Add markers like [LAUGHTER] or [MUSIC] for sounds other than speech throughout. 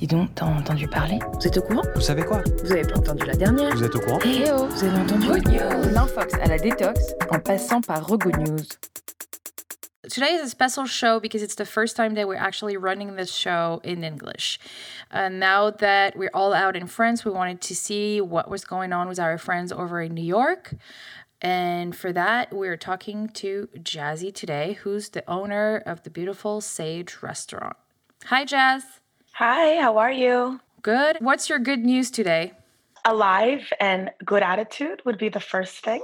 Dis donc, t'as entendu parler Vous êtes au courant Vous savez quoi Vous avez pas entendu la dernière Vous êtes au courant Eh oh, vous avez entendu Good news. L'infox à la détox en passant par Rogo News. Today is a special show because it's the first time that we're actually running this show in English. Uh, now that we're all out in France, we wanted to see what was going on with our friends over in New York. And for that, we're talking to Jazzy today, who's the owner of the beautiful Sage restaurant. Hi, Jazz. Hi, how are you? Good. What's your good news today? Alive and good attitude would be the first thing.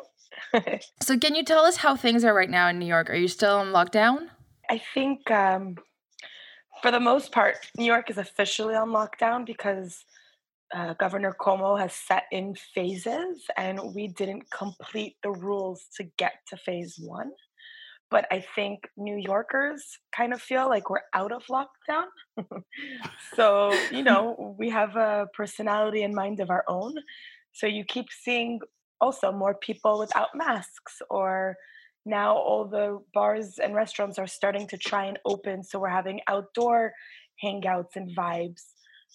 [LAUGHS] So, can you tell us how things are right now in New York? Are you still on lockdown? I think um, for the most part, New York is officially on lockdown because uh, Governor Cuomo has set in phases and we didn't complete the rules to get to phase one. But I think New Yorkers kind of feel like we're out of lockdown. [LAUGHS] so, you [LAUGHS] know, we have a personality and mind of our own. So you keep seeing also more people without masks or now all the bars and restaurants are starting to try and open so we're having outdoor hangouts and vibes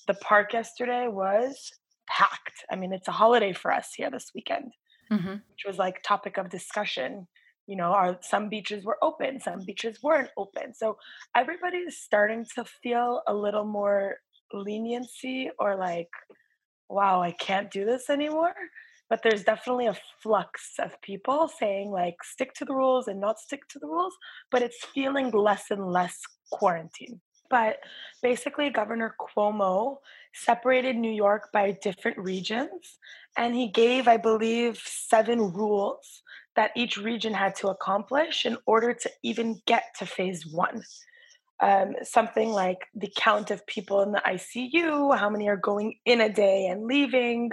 the park yesterday was packed i mean it's a holiday for us here this weekend Mm-hmm. which was like topic of discussion you know are some beaches were open some beaches weren't open. So everybody is starting to feel a little more leniency or like wow i can't do this anymore. But there's definitely a flux of people saying like stick to the rules and not stick to the rules but it's feeling less and less quarantine. But basically governor cuomo separated new york by different regions and he gave i believe seven rules that each region had to accomplish in order to even get to phase one um, something like the count of people in the ICU, how many are going in a day and leaving,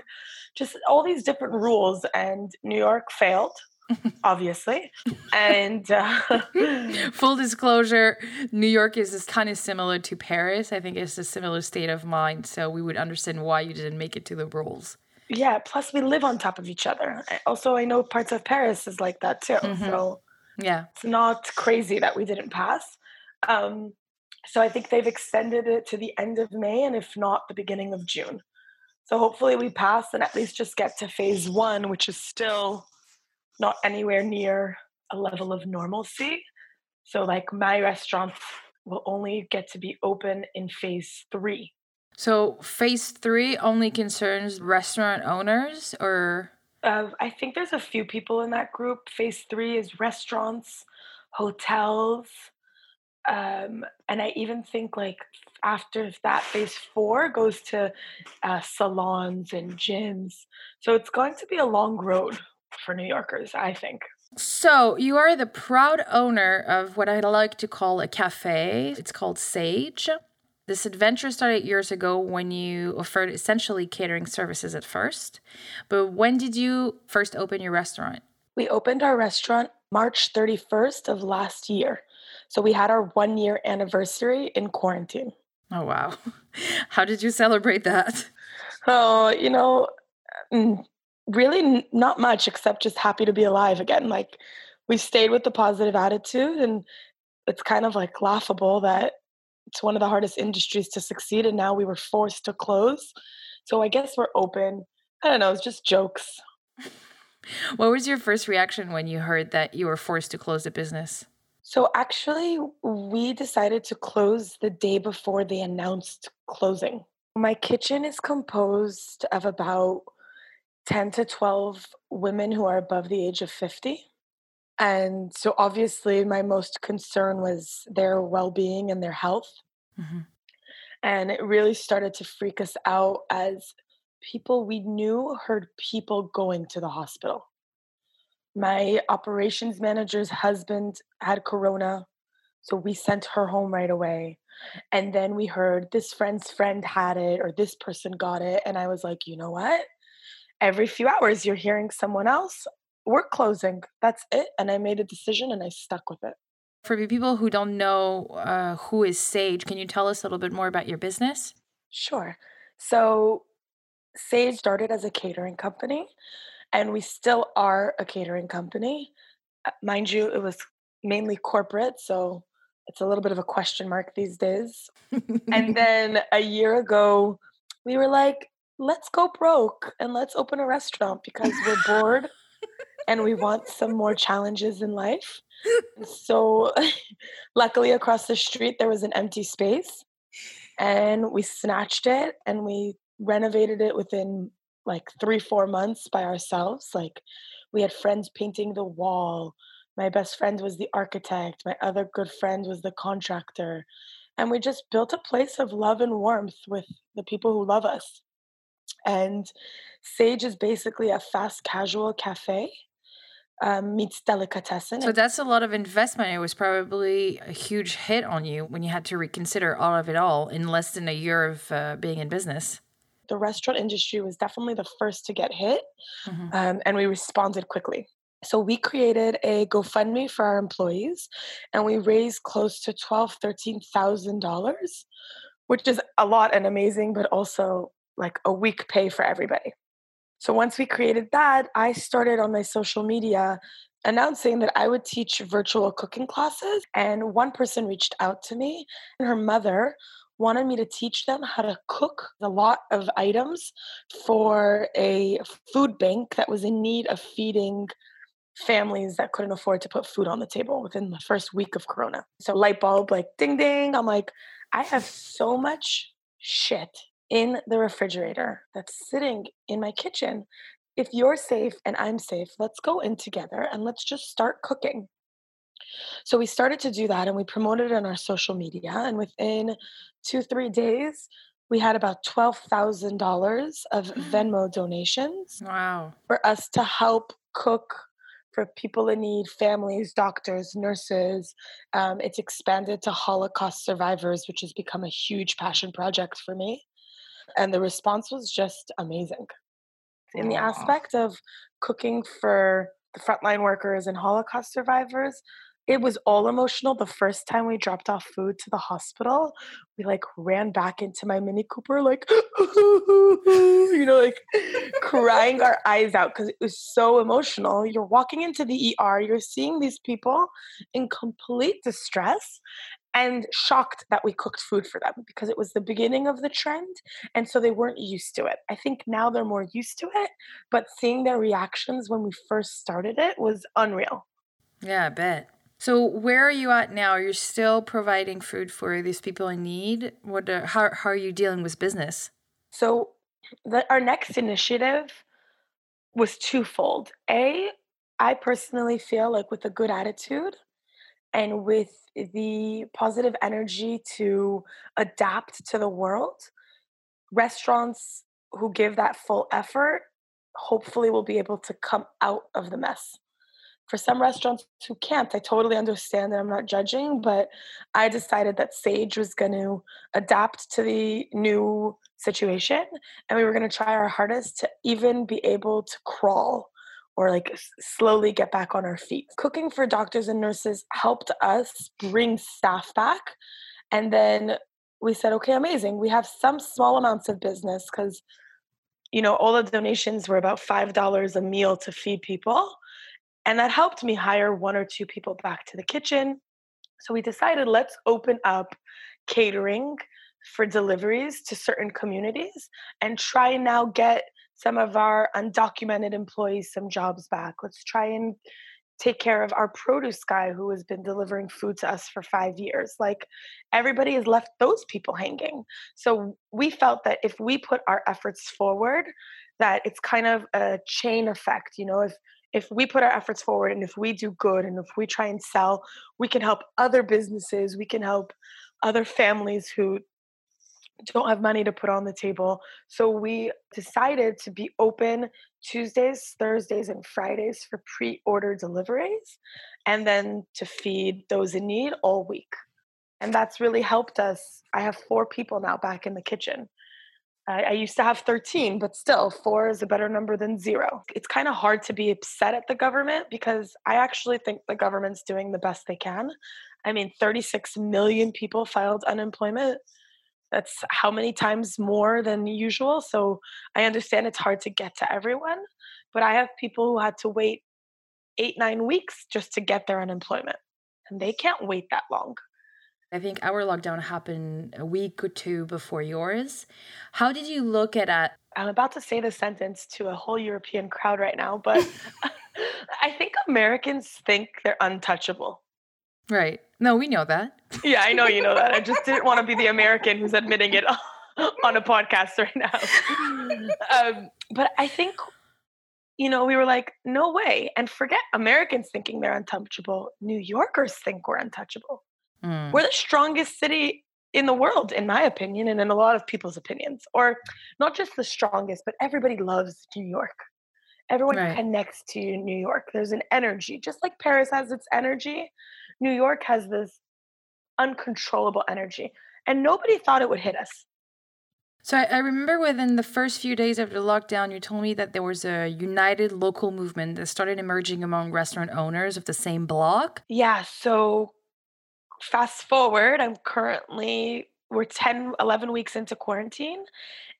just all these different rules. And New York failed, [LAUGHS] obviously. and uh, [LAUGHS] Full disclosure, New York is kind of similar to Paris. I think it's a similar state of mind, so we would understand why you didn't make it to the rules. Yeah, plus we live on top of each other. Also, I know parts of Paris is like that too. Mhm. So Yeah. it's not crazy that we didn't pass. Um, so I think they've extended it to the end of May, and if not, the beginning of June. So hopefully we pass and at least just get to phase one, which is still not anywhere near a level of normalcy. So like my restaurant will only get to be open in phase three. So phase three only concerns restaurant owners, or Uh, I think there's a few people in that group. Phase three is restaurants, hotels, um, and I even think like after that, phase four goes to uh, salons and gyms. So it's going to be a long road for New Yorkers, I think. so you are the proud owner of what I like to call a cafe. It's called Sage. This adventure started years ago when you offered essentially catering services at first. But when did you first open your restaurant? We opened our restaurant March 31st of last year. So we had our one year anniversary in quarantine. Oh, wow. [LAUGHS] How did you celebrate that? Oh, you know, mm, really not much except just happy to be alive again. Like we stayed with the positive attitude, and it's kind of like laughable that it's one of the hardest industries to succeed, and now we were forced to close. So I guess we're open. I don't know, it's just jokes. [LAUGHS] What was your first reaction when you heard that you were forced to close the business? So actually, we decided to close the day before they announced closing. My kitchen is composed of about 10 to 12 women who are above the age of 50. And so obviously, my most concern was their well being and their health. Mhm. And it really started to freak us out as people we knew heard people going to the hospital. My operations manager's husband had corona, so we sent her home right away. And then we heard this friend's friend had it or this person got it. And I was like, you know what? Every few hours, you're hearing someone else. We're closing. That's it. And I made a decision and I stuck with it. For the people who don't know uh, who is Sage, can you tell us a little bit more about your business? Sure. So, Sage started as a catering company, and we still are a catering company. Uh, Mind you, it was mainly corporate, so it's a little bit of a question mark these days. and [LAUGHS] then a year ago, we were like, let's go broke and let's open a restaurant because we're bored and we want some more challenges in life. So, [LAUGHS] luckily, across the street, there was an empty space and we snatched it and we renovated it within like three, four months by ourselves. Like, we had friends painting the wall. My best friend was the architect. My other good friend was the contractor. And we just built a place of love and warmth with the people who love us. And Sage is basically a fast casual cafe um, meets delicatessen. So that's a lot of investment. It was probably a huge hit on you when you had to reconsider all of it all in less than a year of uh, being in business. The restaurant industry was definitely the first to get hit, mm-hmm. um, and we responded quickly. So we created a GoFundMe for our employees, and we raised close to twelve, thirteen thousand dollars, which is a lot and amazing, but also like a week pay for everybody. So once we created that, I started on my social media announcing that I would teach virtual cooking classes. And one person reached out to me, and her mother wanted me to teach them how to cook a lot of items for a food bank that was in need of feeding families that couldn't afford to put food on the table within the first week of corona. So light bulb like ding ding. I'm like, I have so much shit in the refrigerator that's sitting in my kitchen. If you're safe and I'm safe, let's go in together and let's just start cooking. So we started to do that and we promoted it on our social media. And within two, three days, we had about $12,000 of Venmo donations. Wow. For us to help cook for people in need, families, doctors, nurses. Um, it's expanded to Holocaust survivors, which has become a huge passion project for me and the response was just amazing. In the aspect of cooking for the frontline workers and Holocaust survivors, it was all emotional. The first time we dropped off food to the hospital, we like ran back into my Mini Cooper, like, [LAUGHS] you know, like crying our eyes out because it was so emotional. You're walking into the ER, you're seeing these people in complete distress, and shocked that we cooked food for them because it was the beginning of the trend and so they weren't used to it. I think now they're more used to it, but seeing their reactions when we first started it was unreal. Yeah, I bet. So where are you at now? Are You're still providing food for these people in need. What? Uh, how how are you dealing with business? So, the, our next initiative was twofold. A, I personally feel like with a good attitude, and with the positive energy to adapt to the world, restaurants who give that full effort hopefully will be able to come out of the mess. For some restaurants who can't, I totally understand that I'm not judging, but I decided that Sage was going to adapt to the new situation and we were going to try our hardest to even be able to crawl or like slowly get back on our feet. Cooking for doctors and nurses helped us bring staff back. And then we said, okay, amazing. We have some small amounts of business because, you know, all the donations were about $5 a meal to feed people. And that helped me hire one or two people back to the kitchen. So we decided let's open up catering for deliveries to certain communities and try now get some of our undocumented employees some jobs back. Let's try and take care of our produce guy who has been delivering food to us for five years. Like everybody has left those people hanging. So we felt that if we put our efforts forward, that it's kind of a chain effect. You know, if if we put our efforts forward and if we do good and if we try and sell, we can help other businesses, we can help other families who don't have money to put on the table. So we decided to be open Tuesdays, Thursdays, and Fridays for pre order deliveries, and then to feed those in need all week. And that's really helped us. I have four people now back in the kitchen. I, I used to have 13, but still, four is a better number than zero. It's kind of hard to be upset at the government because I actually think the government's doing the best they can. I mean, 36 million people filed unemployment that's how many times more than usual. So I understand it's hard to get to everyone, but I have people who had to wait eight, nine weeks just to get their unemployment. And they can't wait that long. I think our lockdown happened a week or two before yours. How did you look at it? I'm about to say the sentence to a whole European crowd right now, but [LAUGHS] [LAUGHS] I think Americans think they're untouchable. Right. No, we know that. Yeah, I know you know that. I just didn't want to be the American who's admitting it [LAUGHS] on a podcast right now. [LAUGHS] Um, but I think, you know, we were like, no way. And forget Americans thinking they're untouchable. New Yorkers think we're untouchable. Mm. We're the strongest city in the world, in my opinion, and in a lot of people's opinions. Or not just the strongest, but everybody loves New York. Everyone Right. connects to New York. There's an energy, just like Paris has its energy. New York has this uncontrollable energy, and nobody thought it would hit us. So I, I remember within the first few days of the lockdown, you told me that there was a united local movement that started emerging among restaurant owners of the same block. Yeah, so fast forward, I'm currently we're 10 11 weeks into quarantine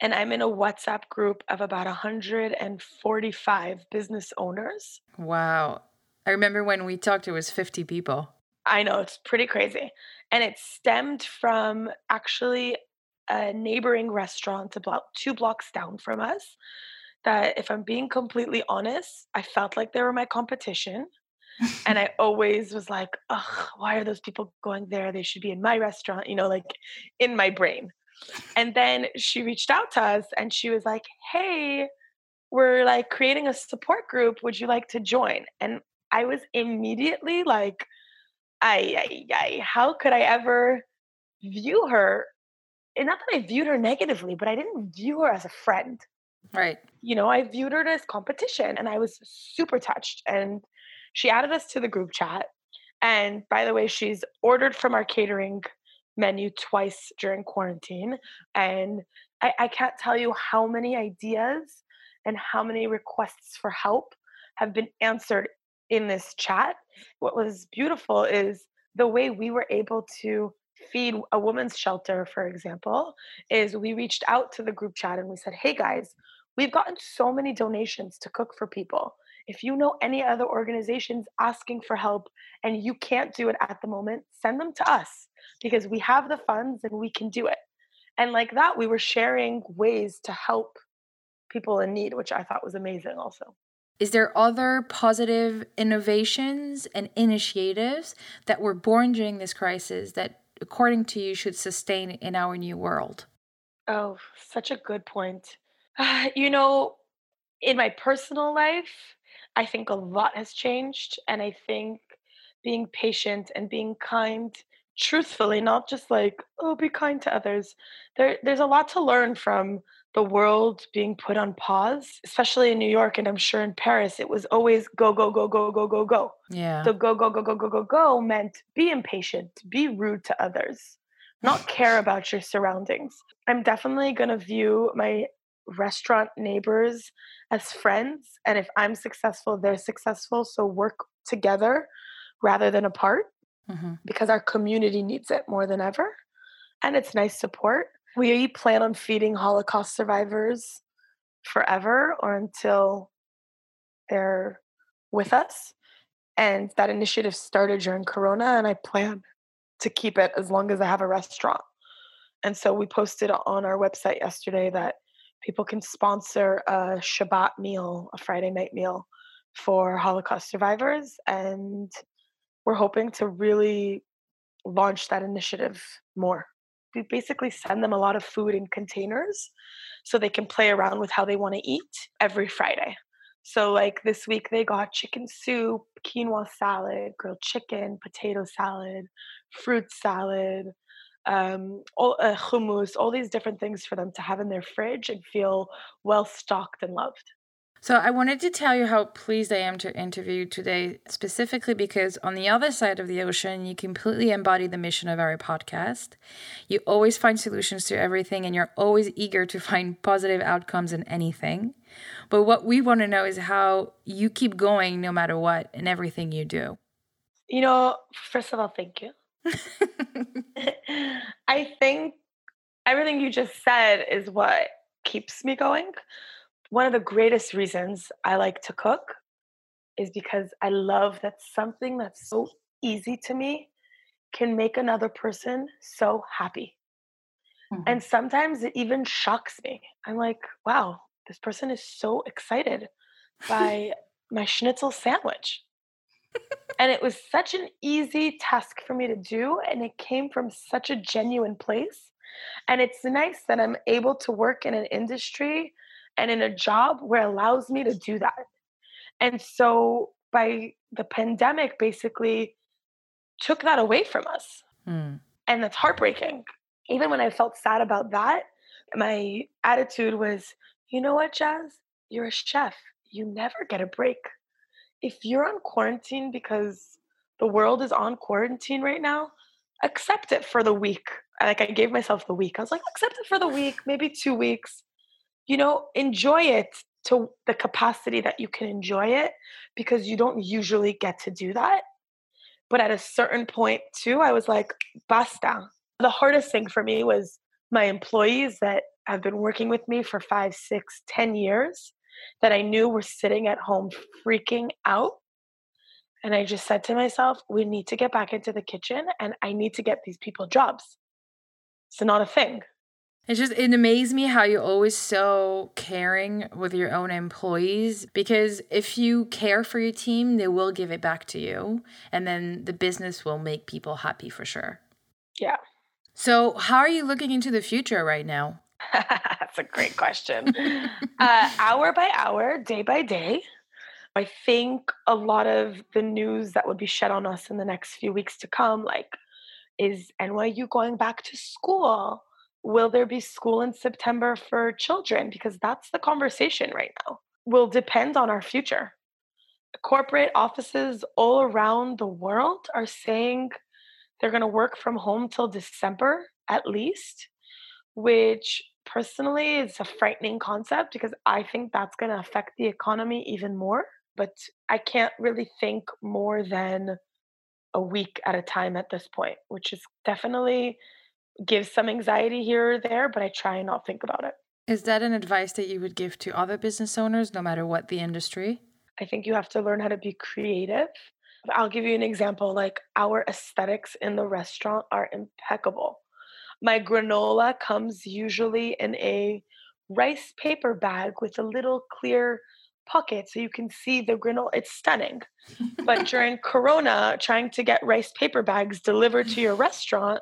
and I'm in a WhatsApp group of about 145 business owners. Wow. I remember when we talked, it was 50 people. I know it's pretty crazy. And it stemmed from actually a neighboring restaurant about two blocks down from us. That, if I'm being completely honest, I felt like they were my competition. and I [LAUGHS] always was like, ugh, why are those people going there? They should be in my restaurant, you know, like in my brain. And then she reached out to us and she was like, hey, we're like creating a support group. Would you like to join? And I was immediately like, ay, ay, ay, how could I ever view her? And not that I viewed her negatively, but I didn't view her as a friend Right. you know, I viewed her as competition and I was super touched. And she added us to the group chat. And by the way, she's ordered from our catering menu twice during quarantine. And I, I can't tell you how many ideas and how many requests for help have been answered in this chat. What was beautiful is the way we were able to feed a women's shelter, for example, is we reached out to the group chat and we said, hey guys, We've gotten so many donations to cook for people. If you know any other organizations asking for help and you can't do it at the moment, send them to us because we have the funds and we can do it. And like that, we were sharing ways to help people in need, which I thought was amazing also. Is there other positive innovations and initiatives that were born during this crisis that, according to you, should sustain in our new world? Oh, such a good point. [SIGHS] you know, in my personal life, I think a lot has changed. And I think being patient and being kind, truthfully, not just like, oh, be kind to others. There, there's a lot to learn from the world being put on pause, especially in New York. And I'm sure in Paris, it was always go, go, go, go, go, go, go. Yeah. The go, go, go, go, go, go, go meant be impatient, be rude to others, not care about your surroundings. I'm definitely going to view my restaurant neighbors as friends. And if I'm successful, they're successful. So work together rather than apart hmm because our community needs it more than ever. And it's nice support. We plan on feeding Holocaust survivors forever or until they're with us. And that initiative started during Corona, and I plan to keep it as long as I have a restaurant. And so we posted on our website yesterday that people can sponsor a Shabbat meal, a Friday night meal for Holocaust survivors. And we're hoping to really launch that initiative more. We basically send them a lot of food in containers so they can play around with how they want to eat every Friday. So, like this week, they got chicken soup, quinoa salad, grilled chicken, potato salad, fruit salad, um, all, uh, hummus, all these different things for them to have in their fridge and feel well stocked and loved. So I wanted to tell you how pleased I am to interview you today, specifically because on the other side of the ocean, you completely embody the mission of our podcast. You always find solutions to everything, and you're always eager to find positive outcomes in anything. But what we want to know is how you keep going no matter what in everything you do. You know, first of all, thank you. [LAUGHS] [LAUGHS] I think everything you just said is what keeps me going. One of the greatest reasons I like to cook is because I love that something that's so easy to me can make another person so happy. Mm-hmm. And sometimes it even shocks me. I'm like, wow, this person is so excited by [LAUGHS] my schnitzel sandwich. and it was such an easy task for me to do. And it came from such a genuine place. And it's nice that I'm able to work in an industry and in a job where it allows me to do that. And so by the pandemic, basically took that away from us. Mm. And that's heartbreaking. Even when I felt sad about that, my attitude was, you know what, Jazz? You're a chef. You never get a break. If you're on quarantine because the world is on quarantine right now, accept it for the week. Like I gave myself the week. I was like, accept it for the week, maybe two weeks. You know, enjoy it to the capacity that you can enjoy it because you don't usually get to do that. But at a certain point, too, I was like, basta. The hardest thing for me was my employees that have been working with me for five, six, ten years that I knew were sitting at home freaking out. And I just said to myself, we need to get back into the kitchen and I need to get these people jobs. It's not a thing. It's just, it amazes me how you're always so caring with your own employees because if you care for your team, they will give it back to you. And then the business will make people happy for sure. Yeah. So, how are you looking into the future right now? [LAUGHS] That's a great question. uh, hour by hour, day by day, I think a lot of the news that would be shed on us in the next few weeks to come, like, is NYU going back to school? Will there be school in September for children? Because that's the conversation right now. Will depend on our future. Corporate offices all around the world are saying they're going to work from home till December at least, which personally is a frightening concept because I think that's going to affect the economy even more. But I can't really think more than a week at a time at this point, which is definitely gives some anxiety here or there, but I try and not think about it. Is that an advice that you would give to other business owners, no matter what the industry? I think you have to learn how to be creative. I'll give you an example like our aesthetics in the restaurant are impeccable. My granola comes usually in a rice paper bag with a little clear pocket so you can see the granola. It's stunning. but [LAUGHS] during Corona, trying to get rice paper bags delivered to your restaurant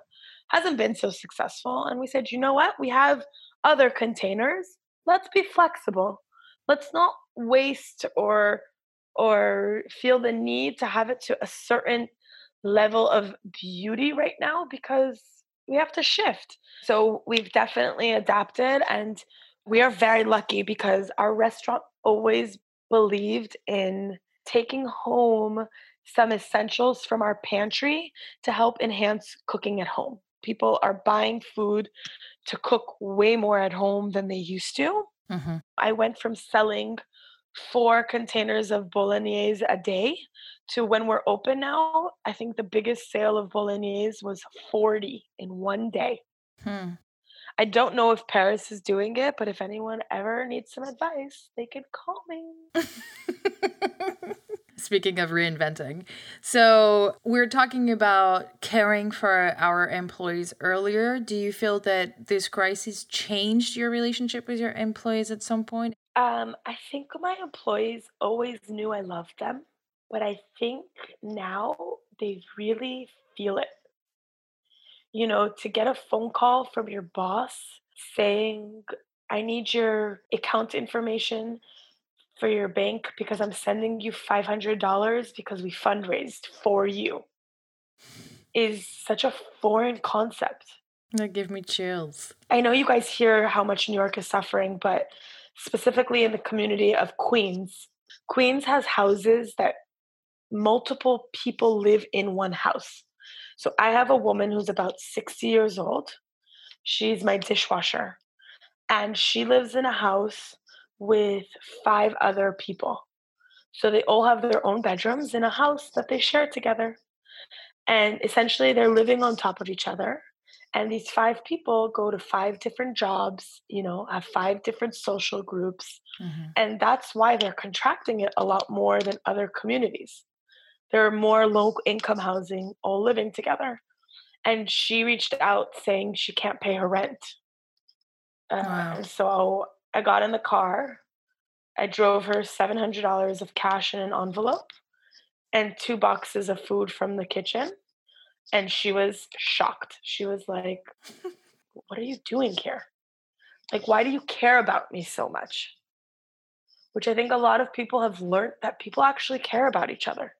hasn't been so successful. And we said, you know what? We have other containers. Let's be flexible. Let's not waste or or feel the need to have it to a certain level of beauty right now because we have to shift. So we've definitely adapted and we are very lucky because our restaurant always believed in taking home some essentials from our pantry to help enhance cooking at home people are buying food to cook way more at home than they used to. Mm-hmm. I went from selling four containers of bolognese a day to when we're open now, I think the biggest sale of bolognese was 40 in one day. Hmm. I don't know if Paris is doing it, but if anyone ever needs some advice, they can call me. [LAUGHS] Speaking of reinventing. So, we're talking about caring for our employees earlier. Do you feel that this crisis changed your relationship with your employees at some point? Um, I think my employees always knew I loved them, but I think now they really feel it. You know, to get a phone call from your boss saying, I need your account information for your bank because I'm sending you $500 because we fundraised for you is such a foreign concept. That give me chills. I know you guys hear how much New York is suffering, but specifically in the community of Queens, Queens has houses that multiple people live in one house. So I have a woman who's about 60 years old. She's my dishwasher. And she lives in a house with five other people. So they all have their own bedrooms in a house that they share together. And essentially, they're living on top of each other. And these five people go to five different jobs, you know, have five different social groups. Mm-hmm. And that's why they're contracting it a lot more than other communities. There are more low income housing all living together. and she reached out saying she can't pay her rent. Uh, Wow. So I got in the car. I drove her seven hundred dollars of cash in an envelope and two boxes of food from the kitchen, and she was shocked. She was like, "What are you doing here? Like, why do you care about me so much?" Which I think a lot of people have learned that people actually care about each other.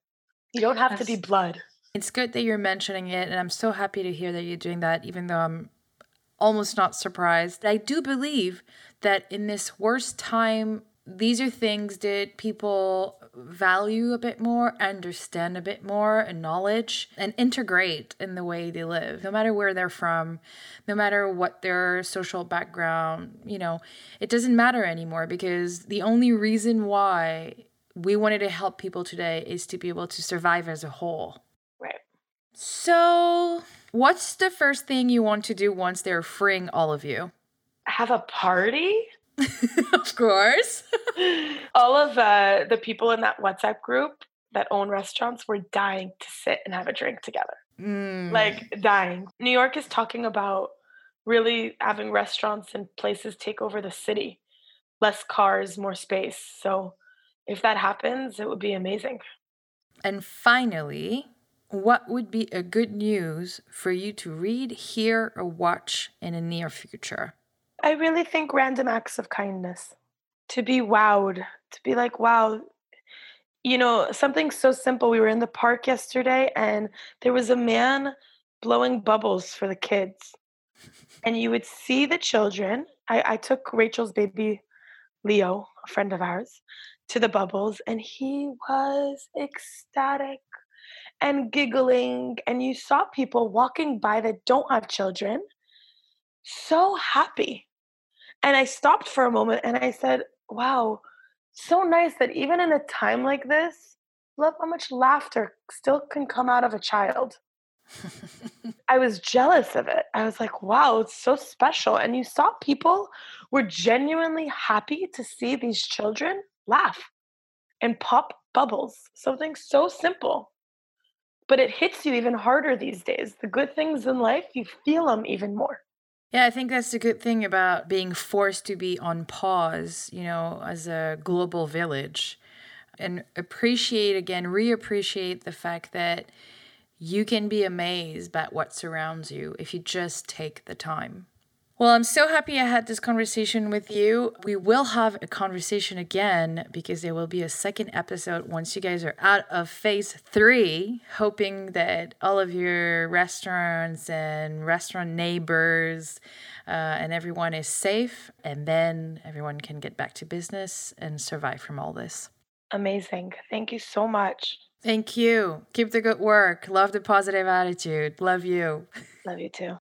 You don't have to be blood. It's good that you're mentioning it, and I'm so happy to hear that you're doing that, even though I'm almost not surprised. I do believe that in this worst time, these are things that people value a bit more, understand a bit more, and acknowledge, and integrate in the way they live, no matter where they're from, no matter what their social background, you know, it doesn't matter anymore because the only reason why we wanted to help people today is to be able to survive as a whole. Right. So, what's the first thing you want to do once they're freeing all of you? Have a party? [LAUGHS] of course. [LAUGHS] All of uh, the people in that WhatsApp group that own restaurants were dying to sit and have a drink together. Mm. Like dying. New York is talking about really having restaurants and places take over the city. Less cars, more space. So if that happens, it would be amazing. and finally, what would be a good news for you to read, hear, or watch in the near future? I really think random acts of kindness. To be wowed, to be like, wow, you know, something so simple. We were in the park yesterday and there was a man blowing bubbles for the kids. And you would see the children. I, I took Rachel's baby, Leo, a friend of ours, to the bubbles, and he was ecstatic and giggling. And you saw people walking by that don't have children so happy. And I stopped for a moment and I said, wow, so nice that even in a time like this, love how much laughter still can come out of a child. [LAUGHS] I was jealous of it. I was like, wow, it's so special. And you saw people were genuinely happy to see these children laugh and pop bubbles. Something so simple. But it hits you even harder these days. The good things in life, you feel them even more. Yeah, I think that's the good thing about being forced to be on pause, you know, as a global village. And appreciate again, reappreciate the fact that you can be amazed by what surrounds you if you just take the time. Well, I'm so happy I had this conversation with you. We will have a conversation again because there will be a second episode once you guys are out of phase three, hoping that all of your restaurants and restaurant neighbors uh, and everyone is safe, and then everyone can get back to business and survive from all this. Amazing. Thank you so much. Thank you. Keep the good work. Love the positive attitude. Love you. Love you too.